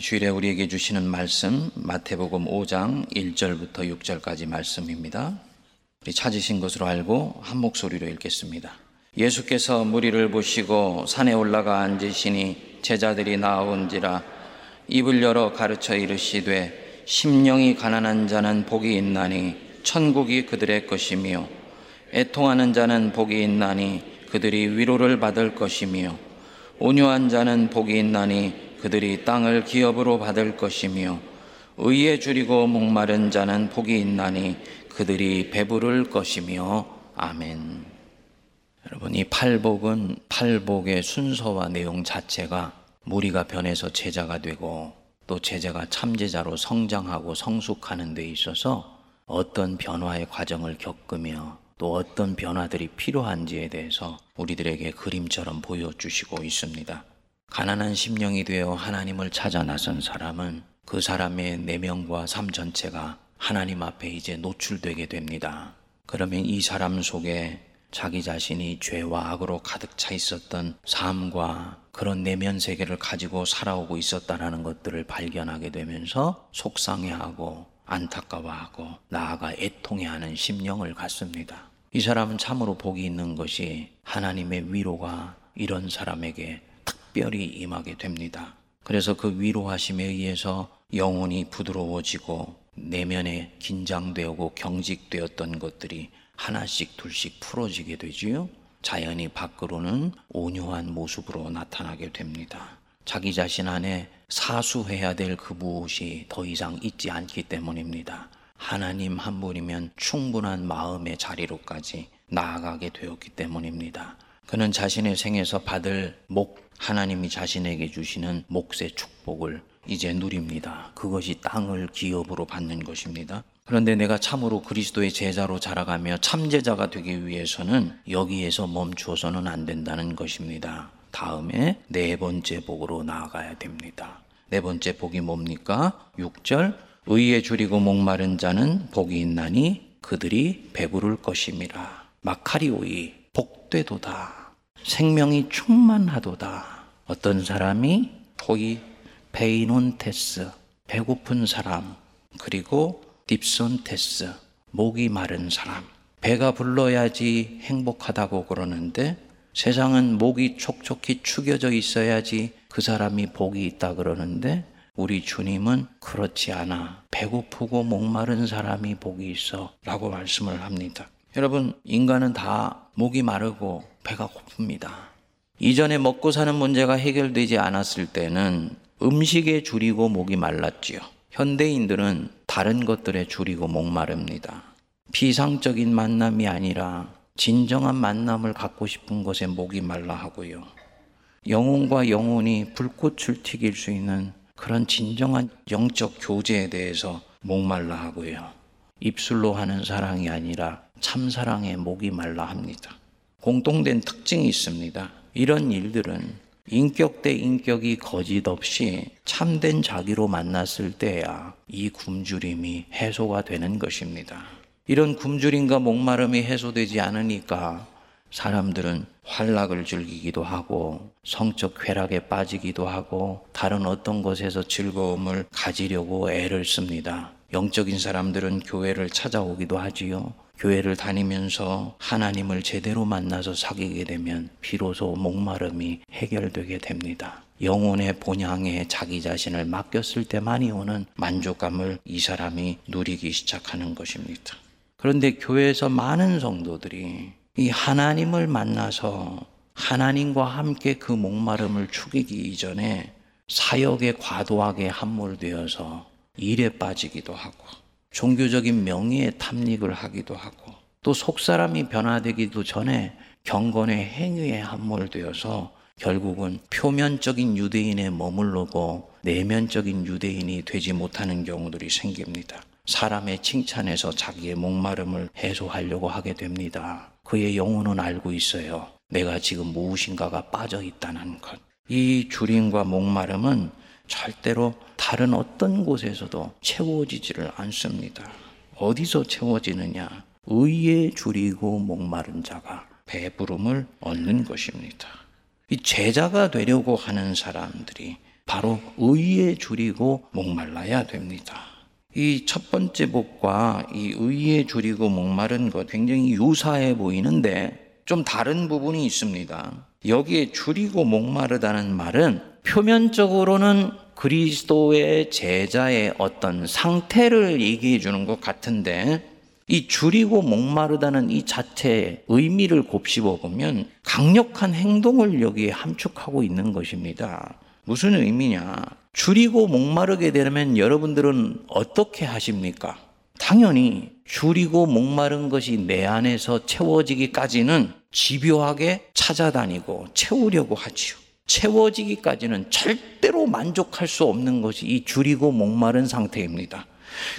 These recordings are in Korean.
주일에 우리에게 주시는 말씀 마태복음 5장 1절부터 6절까지 말씀입니다. 우리 찾으신 것으로 알고 한 목소리로 읽겠습니다. 예수께서 무리를 보시고 산에 올라가 앉으시니 제자들이 나온지라 입을 열어 가르쳐 이르시되 심령이 가난한 자는 복이 있나니 천국이 그들의 것이며 애통하는 자는 복이 있나니 그들이 위로를 받을 것이며 온유한 자는 복이 있나니 그들이 땅을 기업으로 받을 것이며 의에 줄이고 목마른 자는 복이 있나니 그들이 배부를 것이며 아멘. 여러분 이 팔복은 팔복의 순서와 내용 자체가 무리가 변해서 제자가 되고 또 제자가 참제자로 성장하고 성숙하는 데 있어서 어떤 변화의 과정을 겪으며 또 어떤 변화들이 필요한지에 대해서 우리들에게 그림처럼 보여주시고 있습니다. 가난한 심령이 되어 하나님을 찾아 나선 사람은 그 사람의 내면과 삶 전체가 하나님 앞에 이제 노출되게 됩니다. 그러면 이 사람 속에 자기 자신이 죄와 악으로 가득 차 있었던 삶과 그런 내면 세계를 가지고 살아오고 있었다라는 것들을 발견하게 되면서 속상해하고 안타까워하고 나아가 애통해하는 심령을 갖습니다. 이 사람은 참으로 복이 있는 것이 하나님의 위로가 이런 사람에게 특별히 임하게 됩니다. 그래서 그 위로하심에 의해서 영혼이 부드러워지고 내면에 긴장되고 경직되었던 것들이 하나씩 둘씩 풀어지게 되지요. 자연이 밖으로는 온유한 모습으로 나타나게 됩니다. 자기 자신 안에 사수해야 될 그 무엇이 더 이상 있지 않기 때문입니다. 하나님 한 분이면 충분한 마음의 자리로까지 나아가게 되었기 때문입니다. 그는 자신의 생에서 받을 목 하나님이 자신에게 주시는 몫의 축복을 이제 누립니다. 그것이 땅을 기업으로 받는 것입니다. 그런데 내가 참으로 그리스도의 제자로 자라가며 참제자가 되기 위해서는 여기에서 멈추어서는 안 된다는 것입니다. 다음에 네 번째 복으로 나아가야 됩니다. 네 번째 복이 뭡니까? 6절 의에 줄이고 목마른 자는 복이 있나니 그들이 배부를 것임이라. 마카리오이 복되도다. 생명이 충만하도다. 어떤 사람이 οἱ πεινῶντες 배고픈 사람 그리고 διψῶντες 목이 마른 사람 배가 불러야지 행복하다고 그러는데 세상은 목이 촉촉히 축여져 있어야지 그 사람이 복이 있다 그러는데 우리 주님은 그렇지 않아 배고프고 목마른 사람이 복이 있어 라고 말씀을 합니다. 여러분 인간은 다 목이 마르고 배가 고픕니다. 이전에 먹고 사는 문제가 해결되지 않았을 때는 음식에 줄이고 목이 말랐지요. 현대인들은 다른 것들에 줄이고 목마릅니다. 비상적인 만남이 아니라 진정한 만남을 갖고 싶은 것에 목이 말라 하고요. 영혼과 영혼이 불꽃을 튀길 수 있는 그런 진정한 영적 교제에 대해서 목말라 하고요. 입술로 하는 사랑이 아니라 참사랑에 목이 말라 합니다. 공통된 특징이 있습니다. 이런 일들은 인격 대 인격이 거짓 없이 참된 자기로 만났을 때야 이 굶주림이 해소가 되는 것입니다. 이런 굶주림과 목마름이 해소되지 않으니까 사람들은 환락을 즐기기도 하고 성적 쾌락에 빠지기도 하고 다른 어떤 것에서 즐거움을 가지려고 애를 씁니다. 영적인 사람들은 교회를 찾아오기도 하지요. 교회를 다니면서 하나님을 제대로 만나서 사귀게 되면 비로소 목마름이 해결되게 됩니다. 영혼의 본향에 자기 자신을 맡겼을 때만이 오는 만족감을 이 사람이 누리기 시작하는 것입니다. 그런데 교회에서 많은 성도들이 이 하나님을 만나서 하나님과 함께 그 목마름을 축이기 이전에 사역에 과도하게 함몰되어서 일에 빠지기도 하고 종교적인 명예에 탐닉을 하기도 하고 또 속사람이 변화되기도 전에 경건의 행위에 함몰되어서 결국은 표면적인 유대인에 머물르고 내면적인 유대인이 되지 못하는 경우들이 생깁니다. 사람의 칭찬에서 자기의 목마름을 해소하려고 하게 됩니다. 그의 영혼은 알고 있어요. 내가 지금 무엇인가가 빠져 있다는 것. 이 주림과 목마름은 절대로 다른 어떤 곳에서도 채워지지를 않습니다. 어디서 채워지느냐? 의에 줄이고 목마른 자가 배부름을 얻는 것입니다. 이 제자가 되려고 하는 사람들이 바로 의에 줄이고 목말라야 됩니다. 이 첫 번째 복과 이 의에 줄이고 목마른 것 굉장히 유사해 보이는데 좀 다른 부분이 있습니다. 여기에 줄이고 목마르다는 말은 표면적으로는 그리스도의 제자의 어떤 상태를 얘기해 주는 것 같은데 이 줄이고 목마르다는 이 자체의 의미를 곱씹어 보면 강력한 행동을 여기에 함축하고 있는 것입니다. 무슨 의미냐? 줄이고 목마르게 되면 여러분들은 어떻게 하십니까? 당연히 줄이고 목마른 것이 내 안에서 채워지기까지는 집요하게 찾아다니고 채우려고 하지요. 채워지기까지는 절대로 만족할 수 없는 것이 이 줄이고 목마른 상태입니다.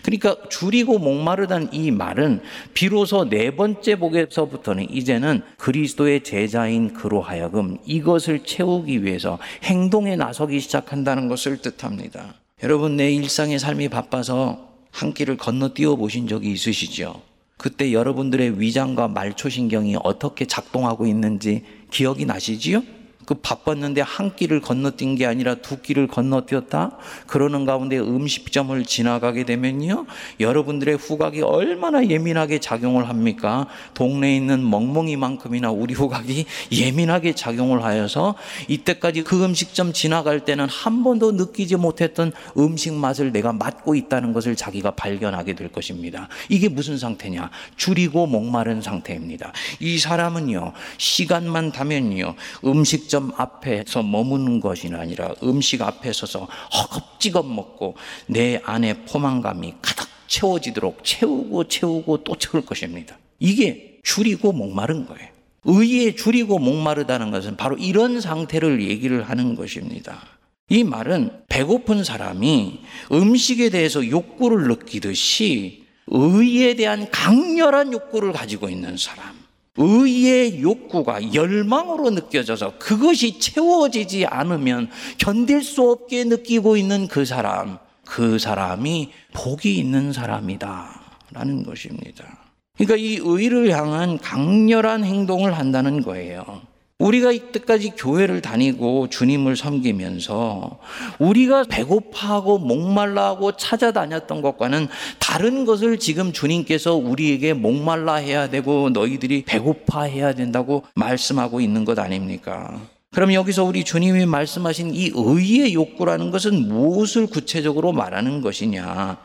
그러니까 줄이고 목마르다는 이 말은 비로소 네 번째 복에서부터는 이제는 그리스도의 제자인 그로 하여금 이것을 채우기 위해서 행동에 나서기 시작한다는 것을 뜻합니다. 여러분 내 일상의 삶이 바빠서 한 끼를 건너뛰어 보신 적이 있으시죠? 그때 여러분들의 위장과 말초신경이 어떻게 작동하고 있는지 기억이 나시지요? 그 바빴는데 한 끼를 건너뛴 게 아니라 두 끼를 건너뛰었다? 그러는 가운데 음식점을 지나가게 되면요. 여러분들의 후각이 얼마나 예민하게 작용을 합니까? 동네에 있는 멍멍이만큼이나 우리 후각이 예민하게 작용을 하여서 이때까지 그 음식점 지나갈 때는 한 번도 느끼지 못했던 음식 맛을 내가 맡고 있다는 것을 자기가 발견하게 될 것입니다. 이게 무슨 상태냐? 줄이고 목마른 상태입니다. 이 사람은요, 시간만 다면요, 음식점 음식점 앞에서 머무는 것이 아니라 음식 앞에 서서 허겁지겁 먹고 내 안에 포만감이 가득 채워지도록 채우고 채우고 또 채울 것입니다. 이게 줄이고 목마른 거예요. 의에 줄이고 목마르다는 것은 바로 이런 상태를 얘기를 하는 것입니다. 이 말은 배고픈 사람이 음식에 대해서 욕구를 느끼듯이 의에 대한 강렬한 욕구를 가지고 있는 사람. 의의 욕구가 열망으로 느껴져서 그것이 채워지지 않으면 견딜 수 없게 느끼고 있는 그 사람, 그 사람이 복이 있는 사람이다. 라는 것입니다. 그러니까 이 의를 향한 강렬한 행동을 한다는 거예요. 우리가 이때까지 교회를 다니고 주님을 섬기면서 우리가 배고파하고 목말라하고 찾아다녔던 것과는 다른 것을 지금 주님께서 우리에게 목말라 해야 되고 너희들이 배고파 해야 된다고 말씀하고 있는 것 아닙니까? 그럼 여기서 우리 주님이 말씀하신 이 의의 욕구라는 것은 무엇을 구체적으로 말하는 것이냐?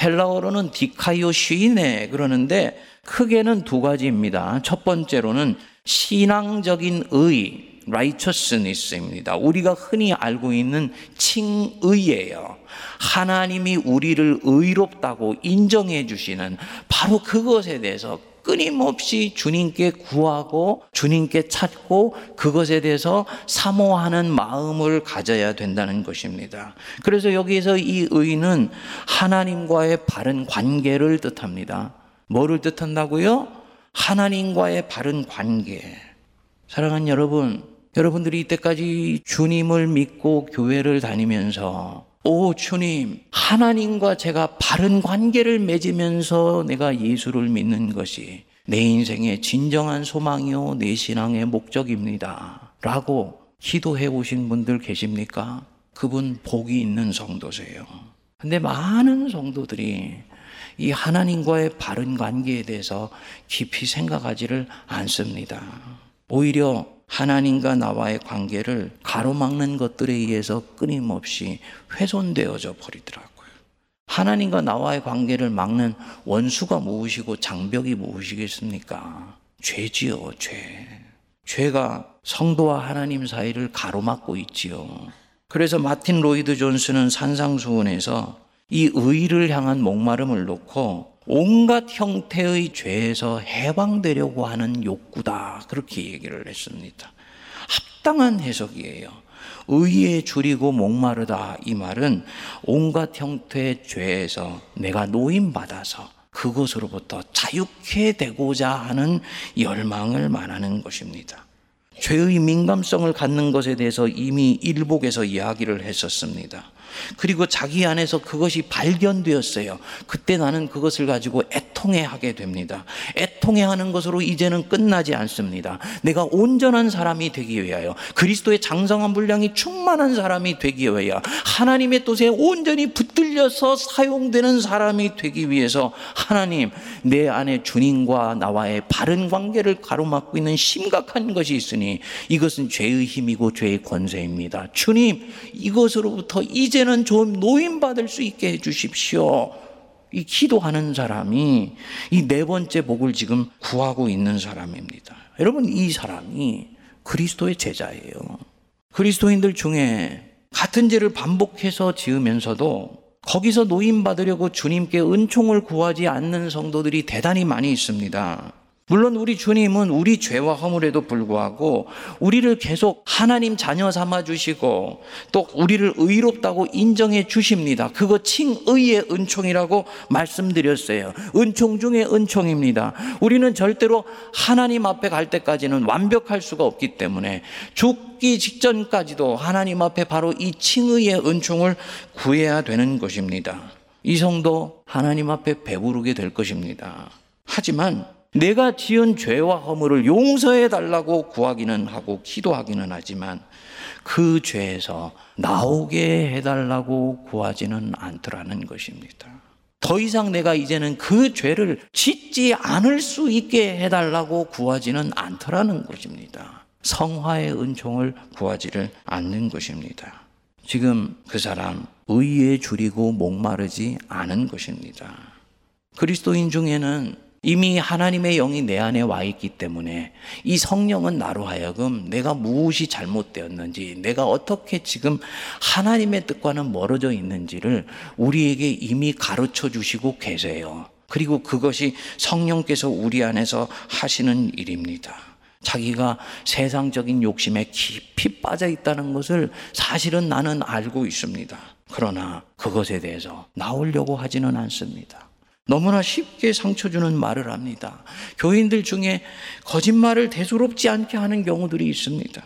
헬라어로는 디카이오 쉬네 그러는데 크게는 두 가지입니다. 첫 번째로는 신앙적인 의, righteousness입니다. 우리가 흔히 알고 있는 칭의예요. 하나님이 우리를 의롭다고 인정해 주시는 바로 그것에 대해서 끊임없이 주님께 구하고 주님께 찾고 그것에 대해서 사모하는 마음을 가져야 된다는 것입니다. 그래서 여기에서 이 의는 하나님과의 바른 관계를 뜻합니다. 뭐를 뜻한다고요? 하나님과의 바른 관계. 사랑하는 여러분, 여러분들이 이때까지 주님을 믿고 교회를 다니면서 오 주님, 하나님과 제가 바른 관계를 맺으면서 내가 예수를 믿는 것이 내 인생의 진정한 소망이요, 내 신앙의 목적입니다. 라고 기도해 오신 분들 계십니까? 그분 복이 있는 성도세요. 근데 많은 성도들이 이 하나님과의 바른 관계에 대해서 깊이 생각하지를 않습니다. 오히려 하나님과 나와의 관계를 가로막는 것들에 의해서 끊임없이 훼손되어져 버리더라고요. 하나님과 나와의 관계를 막는 원수가 무엇이고 장벽이 무엇이겠습니까? 죄지요, 죄. 죄가 성도와 하나님 사이를 가로막고 있지요. 그래서 마틴 로이드 존스는 산상수훈에서 이 의를 향한 목마름을 놓고 온갖 형태의 죄에서 해방되려고 하는 욕구다. 그렇게 얘기를 했습니다. 합당한 해석이에요. 의에 줄이고 목마르다. 이 말은 온갖 형태의 죄에서 내가 노임받아서 그것으로부터 자유케 되고자 하는 열망을 말하는 것입니다. 죄의 민감성을 갖는 것에 대해서 이미 일복에서 이야기를 했었습니다. 그리고 자기 안에서 그것이 발견되었어요. 그때 나는 그것을 가지고 애통해 하게 됩니다. 애통해 하는 것으로 이제는 끝나지 않습니다. 내가 온전한 사람이 되기 위하여 그리스도의 장성한 분량이 충만한 사람이 되기 위하여 하나님의 뜻에 온전히 붙들려서 사용되는 사람이 되기 위해서 하나님 내 안에 주님과 나와의 바른 관계를 가로막고 있는 심각한 것이 있으니 이것은 죄의 힘이고 죄의 권세입니다. 주님 이것으로부터 이제 는 좀 노인받을 수 있게 해 주십시오. 이 기도하는 사람이 이 네 번째 복을 지금 구하고 있는 사람입니다. 여러분, 이 사람이 그리스도의 제자예요. 그리스도인들 중에 같은 죄를 반복해서 지으면서도 거기서 노인받으려고 주님께 은총을 구하지 않는 성도들이 대단히 많이 있습니다. 물론 우리 주님은 우리 죄와 허물에도 불구하고 우리를 계속 하나님 자녀 삼아 주시고 또 우리를 의롭다고 인정해 주십니다. 그거 칭의의 은총이라고 말씀드렸어요. 은총 중에 은총입니다. 우리는 절대로 하나님 앞에 갈 때까지는 완벽할 수가 없기 때문에 죽기 직전까지도 하나님 앞에 바로 이 칭의의 은총을 구해야 되는 것입니다. 이 성도 하나님 앞에 배부르게 될 것입니다. 하지만 내가 지은 죄와 허물을 용서해 달라고 구하기는 하고 기도하기는 하지만 그 죄에서 나오게 해달라고 구하지는 않더라는 것입니다. 더 이상 내가 이제는 그 죄를 짓지 않을 수 있게 해달라고 구하지는 않더라는 것입니다. 성화의 은총을 구하지를 않는 것입니다. 지금 그 사람 의에 줄이고 목마르지 않은 것입니다. 그리스도인 중에는 이미 하나님의 영이 내 안에 와 있기 때문에 이 성령은 나로 하여금 내가 무엇이 잘못되었는지, 내가 어떻게 지금 하나님의 뜻과는 멀어져 있는지를 우리에게 이미 가르쳐 주시고 계세요. 그리고 그것이 성령께서 우리 안에서 하시는 일입니다. 자기가 세상적인 욕심에 깊이 빠져 있다는 것을 사실은 나는 알고 있습니다. 그러나 그것에 대해서 나오려고 하지는 않습니다. 너무나 쉽게 상처 주는 말을 합니다. 교인들 중에 거짓말을 대수롭지 않게 하는 경우들이 있습니다.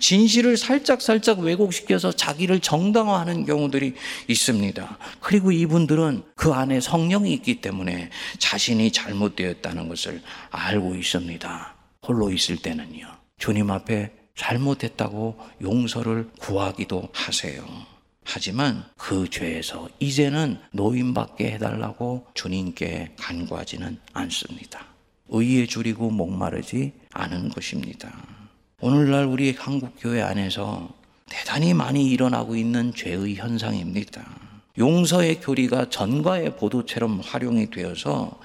진실을 살짝살짝 왜곡시켜서 자기를 정당화하는 경우들이 있습니다. 그리고 이분들은 그 안에 성령이 있기 때문에 자신이 잘못되었다는 것을 알고 있습니다. 홀로 있을 때는요. 주님 앞에 잘못했다고 용서를 구하기도 하세요. 하지만 그 죄에서 이제는 노인받게 해달라고 주님께 간구하지는 않습니다. 의에 줄이고 목마르지 않은 것입니다. 오늘날 우리 한국교회 안에서 대단히 많이 일어나고 있는 죄의 현상입니다. 용서의 교리가 전과의 보도처럼 활용이 되어서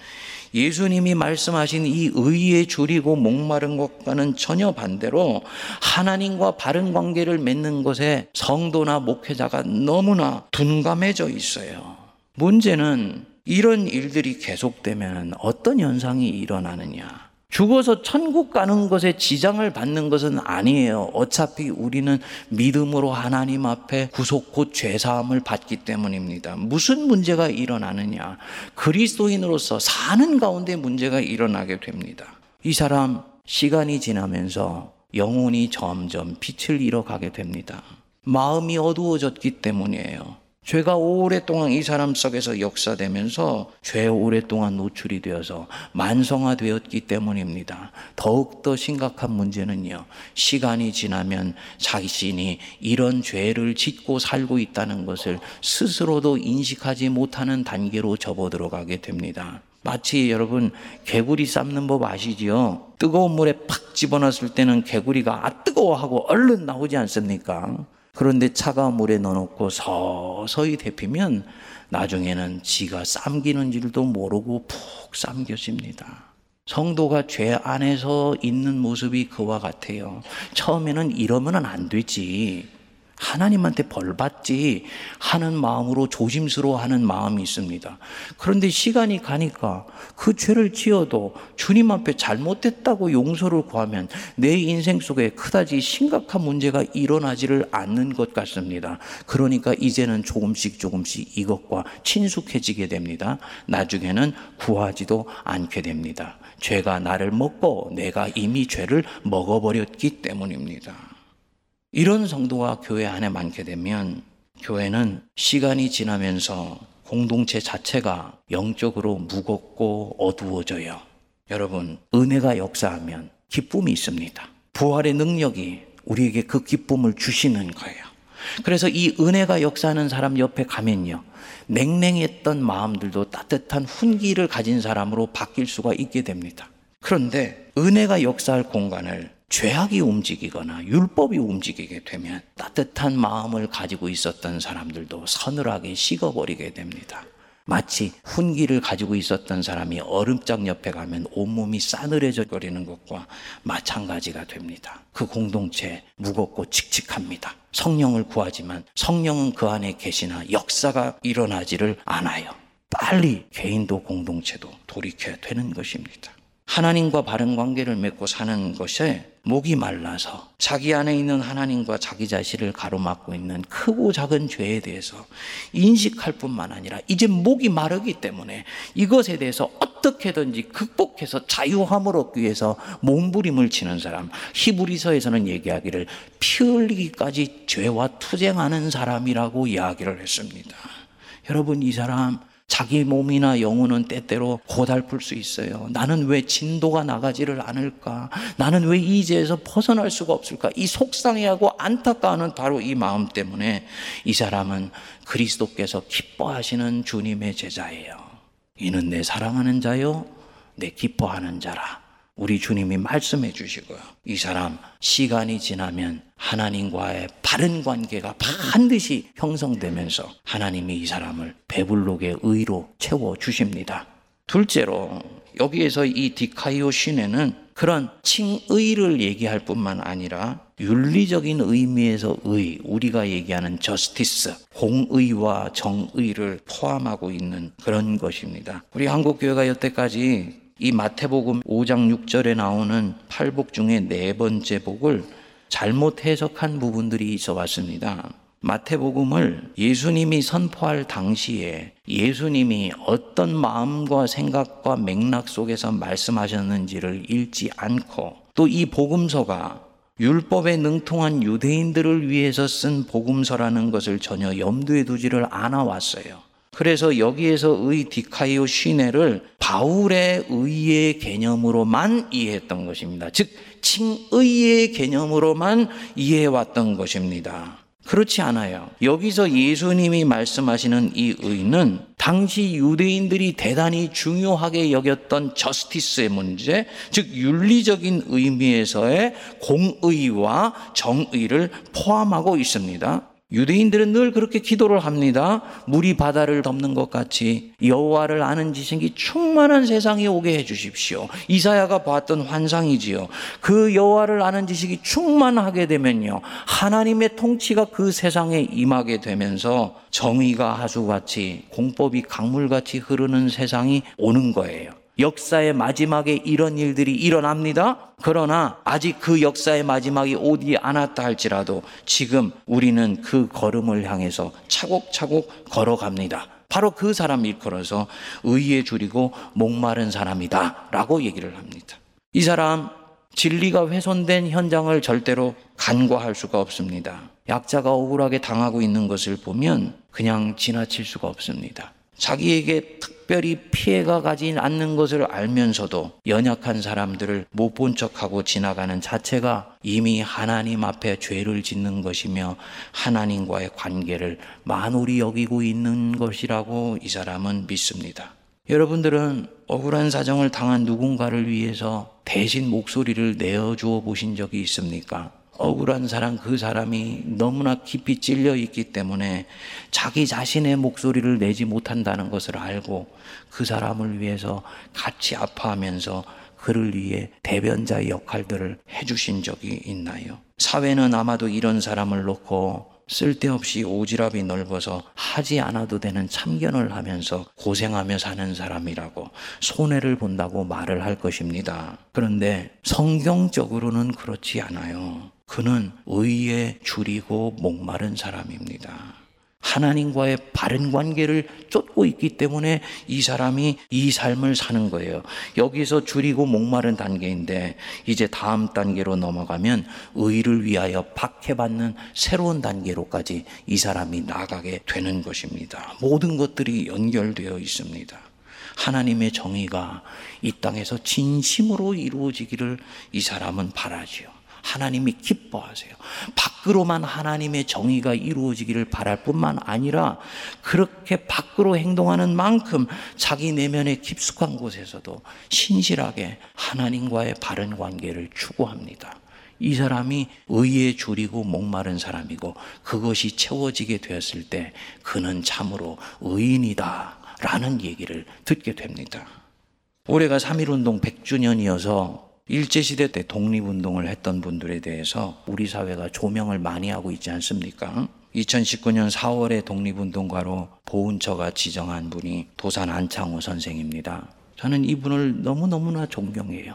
예수님이 말씀하신 이 의에 줄이고 목마른 것과는 전혀 반대로 하나님과 바른 관계를 맺는 것에 성도나 목회자가 너무나 둔감해져 있어요. 문제는 이런 일들이 계속되면 어떤 현상이 일어나느냐. 죽어서 천국 가는 것에 지장을 받는 것은 아니에요. 어차피 우리는 믿음으로 하나님 앞에 구속 곧 죄사함을 받기 때문입니다. 무슨 문제가 일어나느냐? 그리스도인으로서 사는 가운데 문제가 일어나게 됩니다. 이 사람 시간이 지나면서 영혼이 점점 빛을 잃어가게 됩니다. 마음이 어두워졌기 때문이에요. 죄가 오랫동안 이 사람 속에서 역사되면서 죄에 오랫동안 노출이 되어서 만성화되었기 때문입니다. 더욱더 심각한 문제는요, 시간이 지나면 자신이 이런 죄를 짓고 살고 있다는 것을 스스로도 인식하지 못하는 단계로 접어들어가게 됩니다. 마치 여러분 개구리 삶는 법 아시지요? 뜨거운 물에 팍 집어넣었을 때는 개구리가 아 뜨거워 하고 얼른 나오지 않습니까? 그런데 차가운 물에 넣어놓고 서서히 데피면 나중에는 지가 삶기는 줄도 모르고 푹 삶겨집니다. 성도가 죄 안에서 있는 모습이 그와 같아요. 처음에는 이러면 안 되지. 하나님한테 벌 받지 하는 마음으로 조심스러워 하는 마음이 있습니다. 그런데 시간이 가니까 그 죄를 지어도 주님 앞에 잘못됐다고 용서를 구하면 내 인생 속에 그다지 심각한 문제가 일어나지를 않는 것 같습니다. 그러니까 이제는 조금씩 조금씩 이것과 친숙해지게 됩니다. 나중에는 구하지도 않게 됩니다. 죄가 나를 먹고 내가 이미 죄를 먹어버렸기 때문입니다. 이런 성도가 교회 안에 많게 되면 교회는 시간이 지나면서 공동체 자체가 영적으로 무겁고 어두워져요. 여러분, 은혜가 역사하면 기쁨이 있습니다. 부활의 능력이 우리에게 그 기쁨을 주시는 거예요. 그래서 이 은혜가 역사하는 사람 옆에 가면요. 냉랭했던 마음들도 따뜻한 훈기를 가진 사람으로 바뀔 수가 있게 됩니다. 그런데 은혜가 역사할 공간을 죄악이 움직이거나 율법이 움직이게 되면 따뜻한 마음을 가지고 있었던 사람들도 서늘하게 식어버리게 됩니다. 마치 훈기를 가지고 있었던 사람이 얼음장 옆에 가면 온몸이 싸늘해져 버리는 것과 마찬가지가 됩니다. 그 공동체 무겁고 칙칙합니다. 성령을 구하지만 성령은 그 안에 계시나 역사가 일어나지를 않아요. 빨리 개인도 공동체도 돌이켜야 되는 것입니다. 하나님과 바른 관계를 맺고 사는 것에 목이 말라서 자기 안에 있는 하나님과 자기 자신을 가로막고 있는 크고 작은 죄에 대해서 인식할 뿐만 아니라 이제 목이 마르기 때문에 이것에 대해서 어떻게든지 극복해서 자유함을 얻기 위해서 몸부림을 치는 사람 히브리서에서는 얘기하기를 피 흘리기까지 죄와 투쟁하는 사람이라고 이야기를 했습니다. 여러분 이 사람 자기 몸이나 영혼은 때때로 고달플 수 있어요. 나는 왜 진도가 나가지를 않을까? 나는 왜이 죄에서 벗어날 수가 없을까? 이 속상해하고 안타까워하는 바로 이 마음 때문에 이 사람은 그리스도께서 기뻐하시는 주님의 제자예요. 이는 내 사랑하는 자요, 내 기뻐하는 자라. 우리 주님이 말씀해 주시고요. 이 사람 시간이 지나면 하나님과의 바른 관계가 반드시 형성되면서 하나님이 이 사람을 배불록의 의로 채워 주십니다. 둘째로 여기에서 이 디카이오 시내는 그런 칭의를 얘기할 뿐만 아니라 윤리적인 의미에서 의, 우리가 얘기하는 저스티스, 공의와 정의를 포함하고 있는 그런 것입니다. 우리 한국교회가 여태까지 이 마태복음 5장 6절에 나오는 팔복 중에 네 번째 복을 잘못 해석한 부분들이 있어 왔습니다. 마태복음을 예수님이 선포할 당시에 예수님이 어떤 마음과 생각과 맥락 속에서 말씀하셨는지를 읽지 않고 또 이 복음서가 율법에 능통한 유대인들을 위해서 쓴 복음서라는 것을 전혀 염두에 두지를 않아 왔어요. 그래서 여기에서 의 디카이오 시네를 바울의 의의 개념으로만 이해했던 것입니다. 즉, 칭의의 개념으로만 이해해왔던 것입니다. 그렇지 않아요. 여기서 예수님이 말씀하시는 이 의는 당시 유대인들이 대단히 중요하게 여겼던 저스티스의 문제, 즉 윤리적인 의미에서의 공의와 정의를 포함하고 있습니다. 유대인들은 늘 그렇게 기도를 합니다. 물이 바다를 덮는 것 같이 여호와를 아는 지식이 충만한 세상에 오게 해 주십시오. 이사야가 봤던 환상이지요. 그 여호와를 아는 지식이 충만하게 되면요. 하나님의 통치가 그 세상에 임하게 되면서 정의가 하수같이 공법이 강물같이 흐르는 세상이 오는 거예요. 역사의 마지막에 이런 일들이 일어납니다. 그러나 아직 그 역사의 마지막이 오지 않았다 할지라도 지금 우리는 그 걸음을 향해서 차곡차곡 걸어갑니다. 바로 그 사람 일컬어서 의에 줄이고 목마른 사람이다 라고 얘기를 합니다. 이 사람 진리가 훼손된 현장을 절대로 간과할 수가 없습니다. 약자가 억울하게 당하고 있는 것을 보면 그냥 지나칠 수가 없습니다. 자기에게 특별히 피해가 가지 않는 것을 알면서도 연약한 사람들을 못 본 척하고 지나가는 자체가 이미 하나님 앞에 죄를 짓는 것이며 하나님과의 관계를 만홀히 여기고 있는 것이라고 이 사람은 믿습니다. 여러분들은 억울한 사정을 당한 누군가를 위해서 대신 목소리를 내어 주어 보신 적이 있습니까? 억울한 사람 그 사람이 너무나 깊이 찔려 있기 때문에 자기 자신의 목소리를 내지 못한다는 것을 알고 그 사람을 위해서 같이 아파하면서 그를 위해 대변자의 역할들을 해주신 적이 있나요? 사회는 아마도 이런 사람을 놓고 쓸데없이 오지랖이 넓어서 하지 않아도 되는 참견을 하면서 고생하며 사는 사람이라고 손해를 본다고 말을 할 것입니다. 그런데 성경적으로는 그렇지 않아요. 그는 의에 줄이고 목마른 사람입니다. 하나님과의 바른 관계를 쫓고 있기 때문에 이 사람이 이 삶을 사는 거예요. 여기서 줄이고 목마른 단계인데 이제 다음 단계로 넘어가면 의를 위하여 박해받는 새로운 단계로까지 이 사람이 나가게 되는 것입니다. 모든 것들이 연결되어 있습니다. 하나님의 정의가 이 땅에서 진심으로 이루어지기를 이 사람은 바라지요. 하나님이 기뻐하세요. 밖으로만 하나님의 정의가 이루어지기를 바랄 뿐만 아니라 그렇게 밖으로 행동하는 만큼 자기 내면의 깊숙한 곳에서도 신실하게 하나님과의 바른 관계를 추구합니다. 이 사람이 의에 줄이고 목마른 사람이고 그것이 채워지게 되었을 때 그는 참으로 의인이다. 라는 얘기를 듣게 됩니다. 올해가 3.1운동 100주년이어서 일제시대 때 독립운동을 했던 분들에 대해서 우리 사회가 조명을 많이 하고 있지 않습니까? 2019년 4월에 독립운동가로 보훈처가 지정한 분이 도산 안창호 선생입니다. 저는 이분을 너무너무나 존경해요.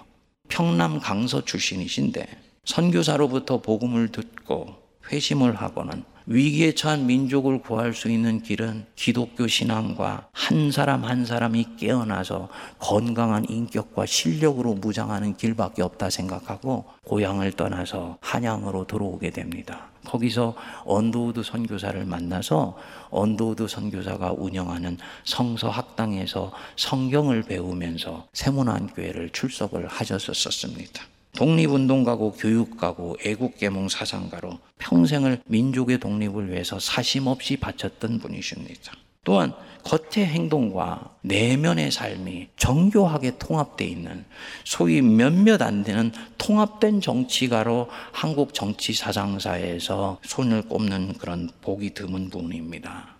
평남 강서 출신이신데 선교사로부터 복음을 듣고 회심을 하고는 위기에 처한 민족을 구할 수 있는 길은 기독교 신앙과 한 사람 한 사람이 깨어나서 건강한 인격과 실력으로 무장하는 길밖에 없다 생각하고 고향을 떠나서 한양으로 들어오게 됩니다. 거기서 언더우드 선교사를 만나서 언더우드 선교사가 운영하는 성서 학당에서 성경을 배우면서 새문안 교회를 출석을 하셨었습니다. 독립운동가고 교육가고 애국계몽 사상가로 평생을 민족의 독립을 위해서 사심없이 바쳤던 분이십니다. 또한 겉의 행동과 내면의 삶이 정교하게 통합되어 있는 소위 몇몇 안 되는 통합된 정치가로 한국 정치 사상사에서 손을 꼽는 그런 복이 드문 분입니다.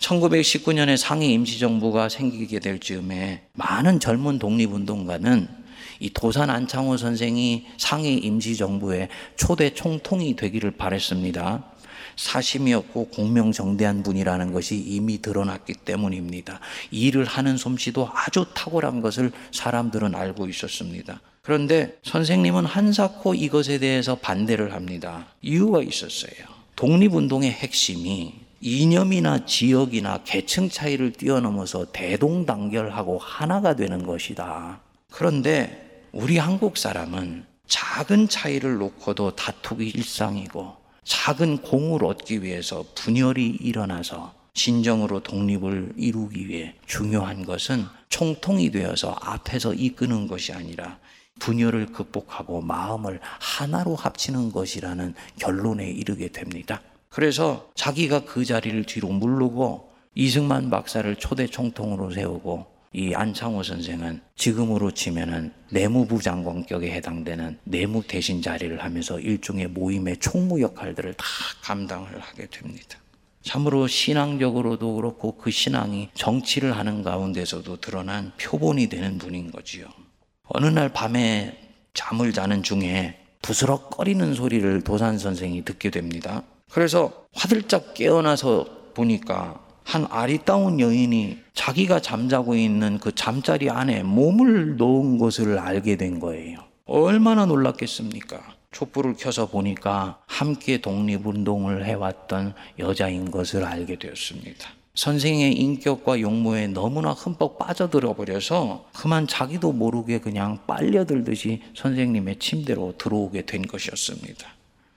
1919년에 상해 임시정부가 생기게 될 즈음에 많은 젊은 독립운동가는 이 도산 안창호 선생이 상해 임시정부의 초대 총통이 되기를 바랬습니다. 사심이었고 공명정대한 분이라는 것이 이미 드러났기 때문입니다. 일을 하는 솜씨도 아주 탁월한 것을 사람들은 알고 있었습니다. 그런데 선생님은 한사코 이것에 대해서 반대를 합니다. 이유가 있었어요. 독립운동의 핵심이 이념이나 지역이나 계층 차이를 뛰어넘어서 대동단결하고 하나가 되는 것이다. 그런데 우리 한국 사람은 작은 차이를 놓고도 다투기 일상이고 작은 공을 얻기 위해서 분열이 일어나서 진정으로 독립을 이루기 위해 중요한 것은 총통이 되어서 앞에서 이끄는 것이 아니라 분열을 극복하고 마음을 하나로 합치는 것이라는 결론에 이르게 됩니다. 그래서 자기가 그 자리를 뒤로 물르고 이승만 박사를 초대 총통으로 세우고 이 안창호 선생은 지금으로 치면은 내무부 장관격에 해당되는 내무 대신 자리를 하면서 일종의 모임의 총무 역할들을 다 감당을 하게 됩니다. 참으로 신앙적으로도 그렇고 그 신앙이 정치를 하는 가운데서도 드러난 표본이 되는 분인 거지요. 어느 날 밤에 잠을 자는 중에 부스럭거리는 소리를 도산 선생이 듣게 됩니다. 그래서 화들짝 깨어나서 보니까 한 아리따운 여인이 자기가 잠자고 있는 그 잠자리 안에 몸을 놓은 것을 알게 된 거예요. 얼마나 놀랐겠습니까? 촛불을 켜서 보니까 함께 독립운동을 해왔던 여자인 것을 알게 되었습니다. 선생의 인격과 용모에 너무나 흠뻑 빠져들어 버려서 그만 자기도 모르게 그냥 빨려들듯이 선생님의 침대로 들어오게 된 것이었습니다.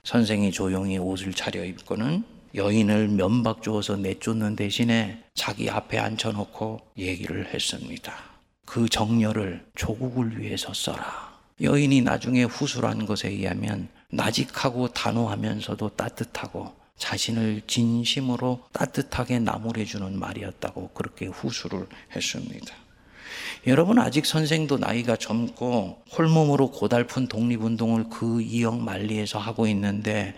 선생이 조용히 옷을 차려입고는 여인을 면박 주어서 내쫓는 대신에 자기 앞에 앉혀놓고 얘기를 했습니다. 그 정열을 조국을 위해서 써라. 여인이 나중에 후술한 것에 의하면 나직하고 단호하면서도 따뜻하고 자신을 진심으로 따뜻하게 나무래주는 말이었다고 그렇게 후술을 했습니다. 여러분 아직 선생도 나이가 젊고 홀몸으로 고달픈 독립운동을 그 이역 만리에서 하고 있는데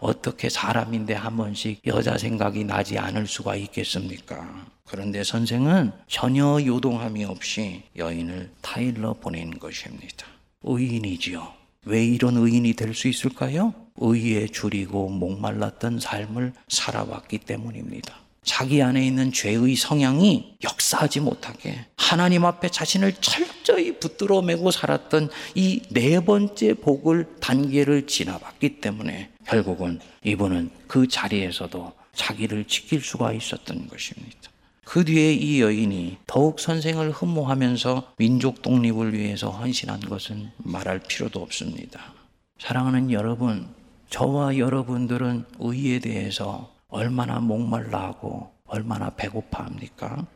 어떻게 사람인데 한 번씩 여자 생각이 나지 않을 수가 있겠습니까? 그런데 선생은 전혀 요동함이 없이 여인을 타일러 보낸 것입니다. 의인이지요. 왜 이런 의인이 될 수 있을까요? 의에 줄이고 목말랐던 삶을 살아왔기 때문입니다. 자기 안에 있는 죄의 성향이 역사하지 못하게 하나님 앞에 자신을 철저히 붙들어 매고 살았던 이 네 번째 복을 단계를 지나봤기 때문에 결국은 이분은 그 자리에서도 자기를 지킬 수가 있었던 것입니다. 그 뒤에 이 여인이 더욱 선생을 흠모하면서 민족 독립을 위해서 헌신한 것은 말할 필요도 없습니다. 사랑하는 여러분, 저와 여러분들은 의에 대해서 얼마나 목말라 하고 얼마나 배고파 합니까?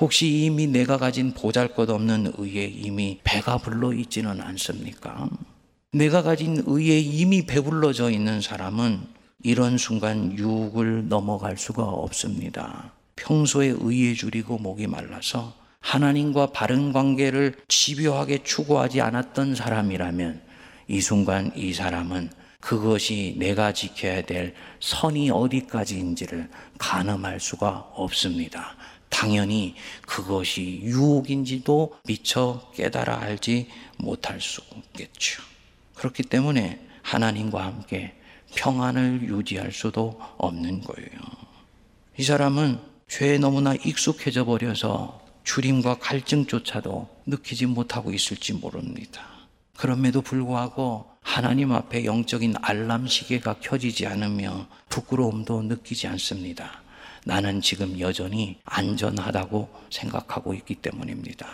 혹시 이미 내가 가진 보잘 것 없는 의에 이미 배가 불러 있지는 않습니까? 내가 가진 의에 이미 배불러져 있는 사람은 이런 순간 유혹을 넘어갈 수가 없습니다. 평소에 의에 줄이고 목이 말라서 하나님과 바른 관계를 집요하게 추구하지 않았던 사람이라면 이 순간 이 사람은 그것이 내가 지켜야 될 선이 어디까지인지를 가늠할 수가 없습니다. 당연히 그것이 유혹인지도 미처 깨달아 알지 못할 수 있겠죠. 그렇기 때문에 하나님과 함께 평안을 유지할 수도 없는 거예요. 이 사람은 죄에 너무나 익숙해져 버려서 주림과 갈증조차도 느끼지 못하고 있을지 모릅니다. 그럼에도 불구하고 하나님 앞에 영적인 알람 시계가 켜지지 않으며 부끄러움도 느끼지 않습니다. 나는 지금 여전히 안전하다고 생각하고 있기 때문입니다.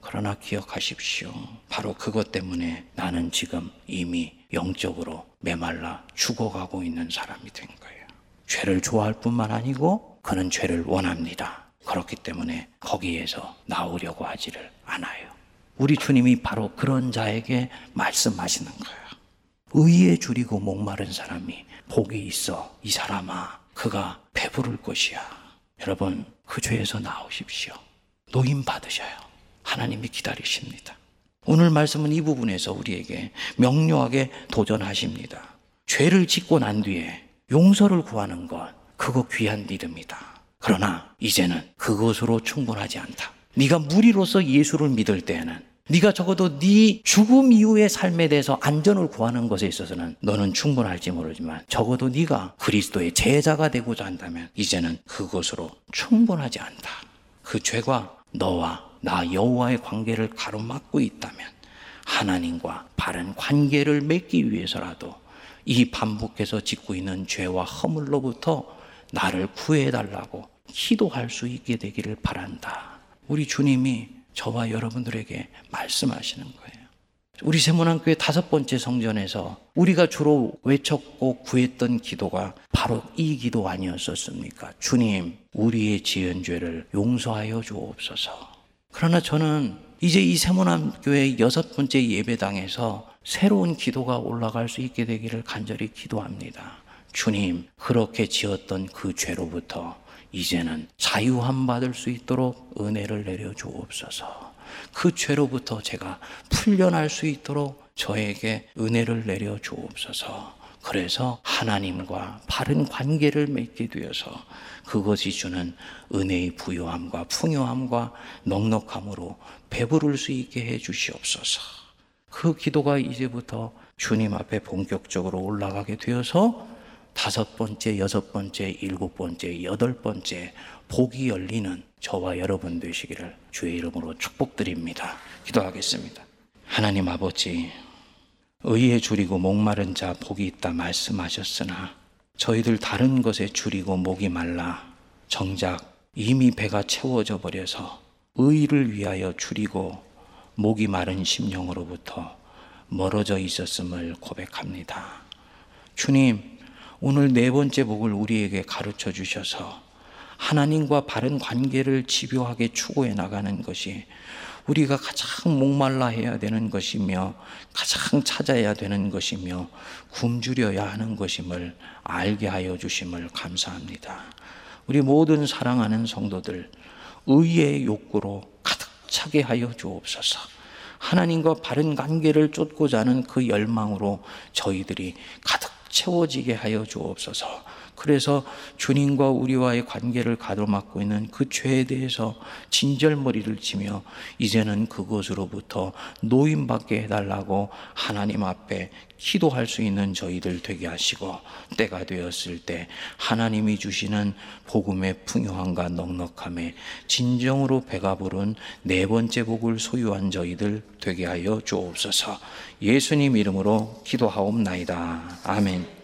그러나 기억하십시오. 바로 그것 때문에 나는 지금 이미 영적으로 메말라 죽어가고 있는 사람이 된 거예요. 죄를 좋아할 뿐만 아니고 그는 죄를 원합니다. 그렇기 때문에 거기에서 나오려고 하지를 않아요. 우리 주님이 바로 그런 자에게 말씀하시는 거예요. 의에 줄이고 목마른 사람이 복이 있어. 이 사람아, 그가 배부를 것이야. 여러분, 그 죄에서 나오십시오. 노임 받으셔요. 하나님이 기다리십니다. 오늘 말씀은 이 부분에서 우리에게 명료하게 도전하십니다. 죄를 짓고 난 뒤에 용서를 구하는 것, 그거 귀한 믿음이다. 그러나 이제는 그것으로 충분하지 않다. 네가 무리로서 예수를 믿을 때에는 네가 적어도 네 죽음 이후의 삶에 대해서 안전을 구하는 것에 있어서는 너는 충분할지 모르지만 적어도 네가 그리스도의 제자가 되고자 한다면 이제는 그것으로 충분하지 않다. 그 죄가 너와 나 여호와의 관계를 가로막고 있다면 하나님과 바른 관계를 맺기 위해서라도 이 반복해서 짓고 있는 죄와 허물로부터 나를 구해달라고 기도할 수 있게 되기를 바란다. 우리 주님이 저와 여러분들에게 말씀하시는 거예요. 우리 세문안교회 다섯 번째 성전에서 우리가 주로 외쳤고 구했던 기도가 바로 이 기도 아니었었습니까? 주님, 우리의 지은 죄를 용서하여 주옵소서. 그러나 저는 이제 이 세문안교회 여섯 번째 예배당에서 새로운 기도가 올라갈 수 있게 되기를 간절히 기도합니다. 주님, 그렇게 지었던 그 죄로부터 이제는 자유함 받을 수 있도록 은혜를 내려 주옵소서. 그 죄로부터 제가 풀려날 수 있도록 저에게 은혜를 내려 주옵소서. 그래서 하나님과 바른 관계를 맺게 되어서 그것이 주는 은혜의 부요함과 풍요함과 넉넉함으로 배부를 수 있게 해 주시옵소서. 그 기도가 이제부터 주님 앞에 본격적으로 올라가게 되어서 다섯 번째, 여섯 번째, 일곱 번째, 여덟 번째 복이 열리는 저와 여러분 되시기를 주의 이름으로 축복드립니다. 기도하겠습니다. 하나님 아버지, 의에 줄이고 목마른 자 복이 있다 말씀하셨으나 저희들 다른 것에 줄이고 목이 말라 정작 이미 배가 채워져 버려서 의를 위하여 줄이고 목이 마른 심령으로부터 멀어져 있었음을 고백합니다. 주님, 오늘 네 번째 복을 우리에게 가르쳐 주셔서 하나님과 바른 관계를 집요하게 추구해 나가는 것이 우리가 가장 목말라 해야 되는 것이며 가장 찾아야 되는 것이며 굶주려야 하는 것임을 알게 하여 주심을 감사합니다. 우리 모든 사랑하는 성도들 의의 욕구로 가득 차게 하여 주옵소서. 하나님과 바른 관계를 쫓고자 하는 그 열망으로 저희들이 가득 채워지게 하여 주옵소서. 그래서 주님과 우리와의 관계를 가로막고 있는 그 죄에 대해서 진절머리를 치며 이제는 그것으로부터 노임받게 해달라고 하나님 앞에 기도할 수 있는 저희들 되게 하시고 때가 되었을 때 하나님이 주시는 복음의 풍요함과 넉넉함에 진정으로 배가 부른 네 번째 복을 소유한 저희들 되게 하여 주옵소서 예수님 이름으로 기도하옵나이다. 아멘.